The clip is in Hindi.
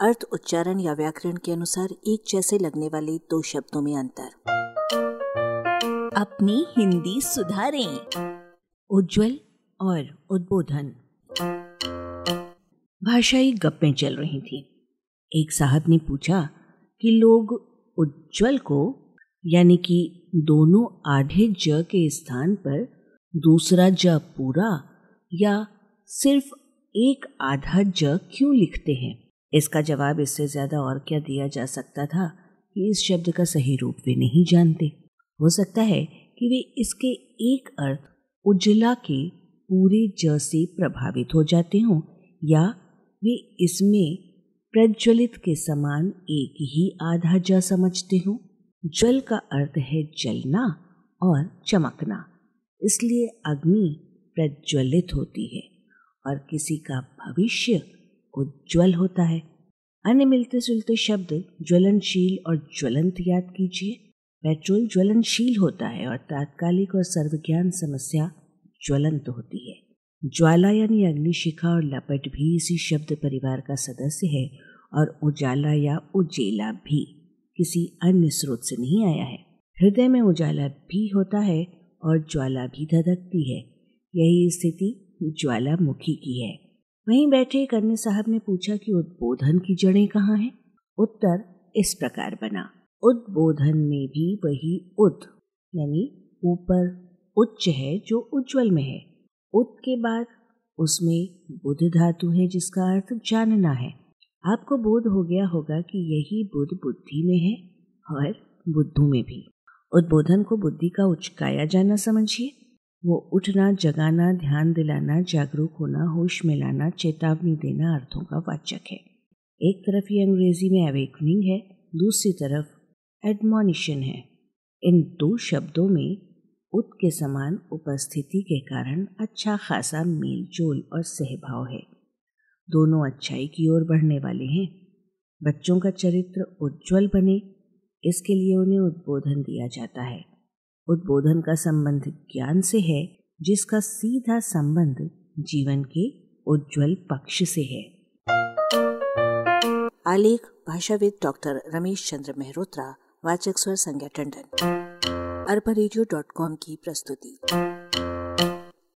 अर्थ, उच्चारण या व्याकरण के अनुसार एक जैसे लगने वाले दो शब्दों में अंतर। अपनी हिंदी सुधारें, उज्जवल और उद्बोधन। भाषाई गप्पें चल रही थी। एक साहब ने पूछा कि लोग उज्जवल को, यानी कि दोनों आधे ज के स्थान पर, दूसरा ज पूरा या सिर्फ़ एक आधा ज क्यों लिखते हैं? इसका जवाब इससे ज़्यादा और क्या दिया जा सकता था कि इस शब्द का सही रूप वे नहीं जानते। हो सकता है कि वे इसके एक अर्थ उज्जला के पूरे ज से प्रभावित हो जाते हों, या वे इसमें प्रज्वलित के समान एक ही आधा ज समझते हों। जल का अर्थ है जलना और चमकना, इसलिए अग्नि प्रज्वलित होती है और किसी का भविष्य उज्ज्वल होता है। अन्य मिलते जुलते शब्द ज्वलनशील और ज्वलंत याद कीजिए। पेट्रोल ज्वलनशील होता है और तात्कालिक और सर्वज्ञान समस्या ज्वलंत होती है। ज्वाला यानी अग्निशिखा और लपट भी इसी शब्द परिवार का सदस्य है और उजाला या उजेला भी किसी अन्य स्रोत से नहीं आया है। हृदय में उजाला भी होता है और ज्वाला भी धधकती है। यही स्थिति ज्वालामुखी की है। वहीं बैठे एक अन्य साहब ने पूछा कि उद्बोधन की जड़ें कहाँ हैं? उत्तर, इस प्रकार बना। उद्बोधन में भी वही उद, यानी ऊपर उच्च है जो उज्जवल में है। उद के बाद उसमें बुध धातु है जिसका अर्थ जानना है। आपको बोध हो गया होगा कि यही बुध बुद्धि में है और बुद्धू में भी। उद्बोधन को बुद्धि का उचकाया जाना समझिए। वो उठना, जगाना, ध्यान दिलाना, जागरूक होना, होश में लाना चेतावनी देना अर्थों का वाचक है। एक तरफ़ ये अंग्रेज़ी में अवेकनिंग है, दूसरी तरफ़ एडमोनिशन है। इन दो शब्दों में उत के समान उपस्थिति के कारण अच्छा खासा मेल जोल और सहभाव है। दोनों अच्छाई की ओर बढ़ने वाले हैं। बच्चों का चरित्र उज्जवल बने, इसके लिए उन्हें उद्बोधन दिया जाता है। उद्बोधन का संबंध ज्ञान से है, जिसका सीधा संबंध जीवन के उज्जवल पक्ष से है। आलेख, भाषाविद डॉक्टर रमेश चंद्र मेहरोत्रा, वाचक स्वर संज्ञा टंडन। अरबा की प्रस्तुति।